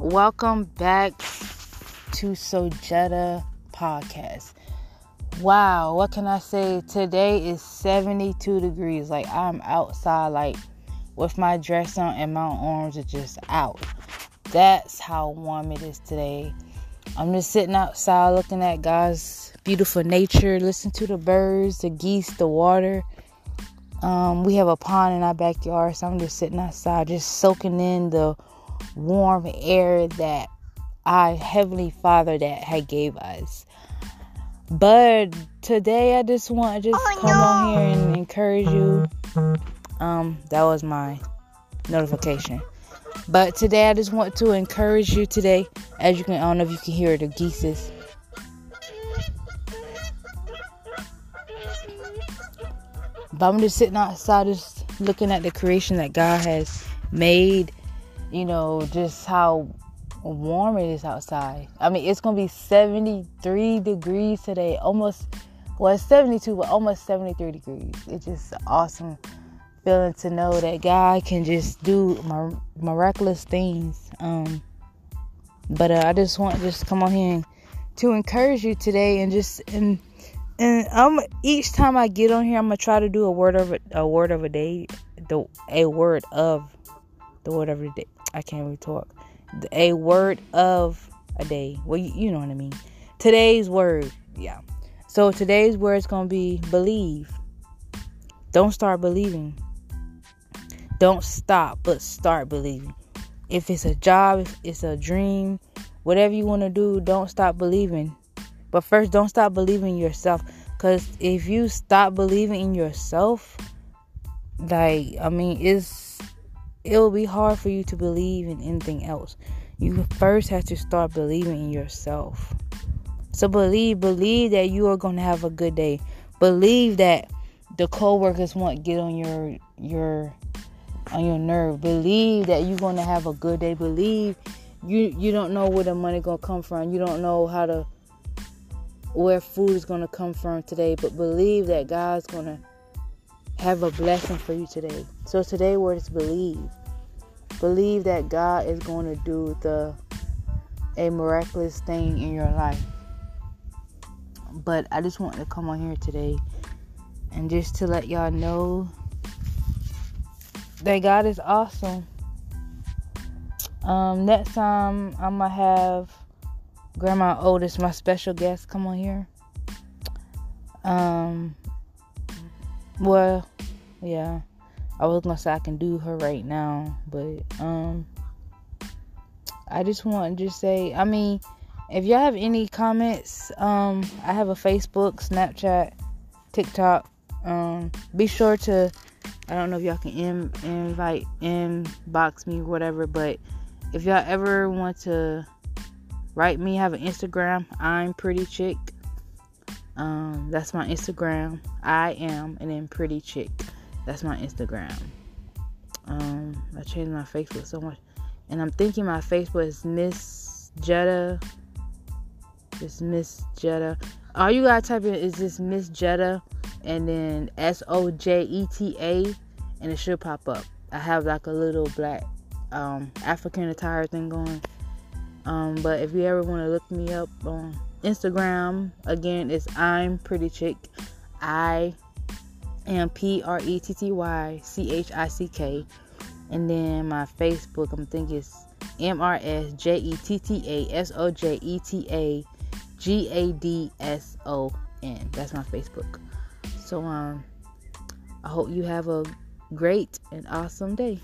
Welcome back to Sojeta Podcast. Wow, what can I say? Today is 72 degrees. Like I'm outside, like with my dress on and my arms are just out. That's how warm it is today. I'm just sitting outside looking at God's beautiful nature, listen to the birds, the geese, the water. Um, we have a pond in our backyard, so I'm just sitting outside, just soaking in the warm air that our heavenly Father that had gave us. But today, I just want to just oh, come no. on here and encourage you. Um, that was my notification. But today, I just want to encourage you today. As you can, I don't know if you can hear the geeses. But I'm just sitting outside, just looking at the creation that God has made. You know, just how warm it is outside. I mean, it's gonna be 73 degrees today, almost. Well, 72, but almost 73 degrees. It's just awesome feeling to know that God can just do miraculous things. Um, but uh, I just want to just come on here and to encourage you today and just and and I'm each time I get on here, I'm gonna try to do a word of a, a word of a day, the a word of the word of the day. I can't really talk. A word of a day. Well, you, you know what I mean. Today's word, yeah. So today's word is gonna be believe. Don't start believing. Don't stop, but start believing. If it's a job, if it's a dream, whatever you want to do, don't stop believing. But first, don't stop believing yourself. Because if you stop believing in yourself, like, I mean, it's it will be hard for you to believe in anything else. You first have to start believing in yourself. So believe, believe that you are going to have a good day. Believe that the coworkers won't get on your your on your nerve. Believe that you're going to have a good day. Believe you you don't know where the money going to come from. You don't know how to where food is going to come from today, but believe that God's going to have a blessing for you today. So today word is believe. Believe that God is going to do the a miraculous thing in your life. But I just want to come on here today and just to let y'all know that God is awesome. Um, next time I'm gonna have Grandma Otis, my special guest, come on here. Um, well, yeah, I was gonna say I can do her right now, but um, I just want to just say, I mean, if y'all have any comments, um, I have a Facebook, Snapchat, TikTok. Um, be sure to, I don't know if y'all can in, invite, inbox me, whatever, but if y'all ever want to write me. I have an Instagram. I'm pretty chick. Um, that's my Instagram. I am and then pretty chick. That's my Instagram. Um, I changed my Facebook so much, and I'm thinking my Facebook is Miss Jetta. It's Miss Jetta. All you gotta type in is this Miss Jetta, and then S O J E T A, and it should pop up. I have like a little black um, African attire thing going. Um, but if you ever want to look me up on Instagram, again, it's I'm Pretty Chick. I am P R E T T Y C H I C K. And then my Facebook, I'm thinking it's M R S J E T T A S O J E T A G A D S O N. That's my Facebook. So um I hope you have a great and awesome day.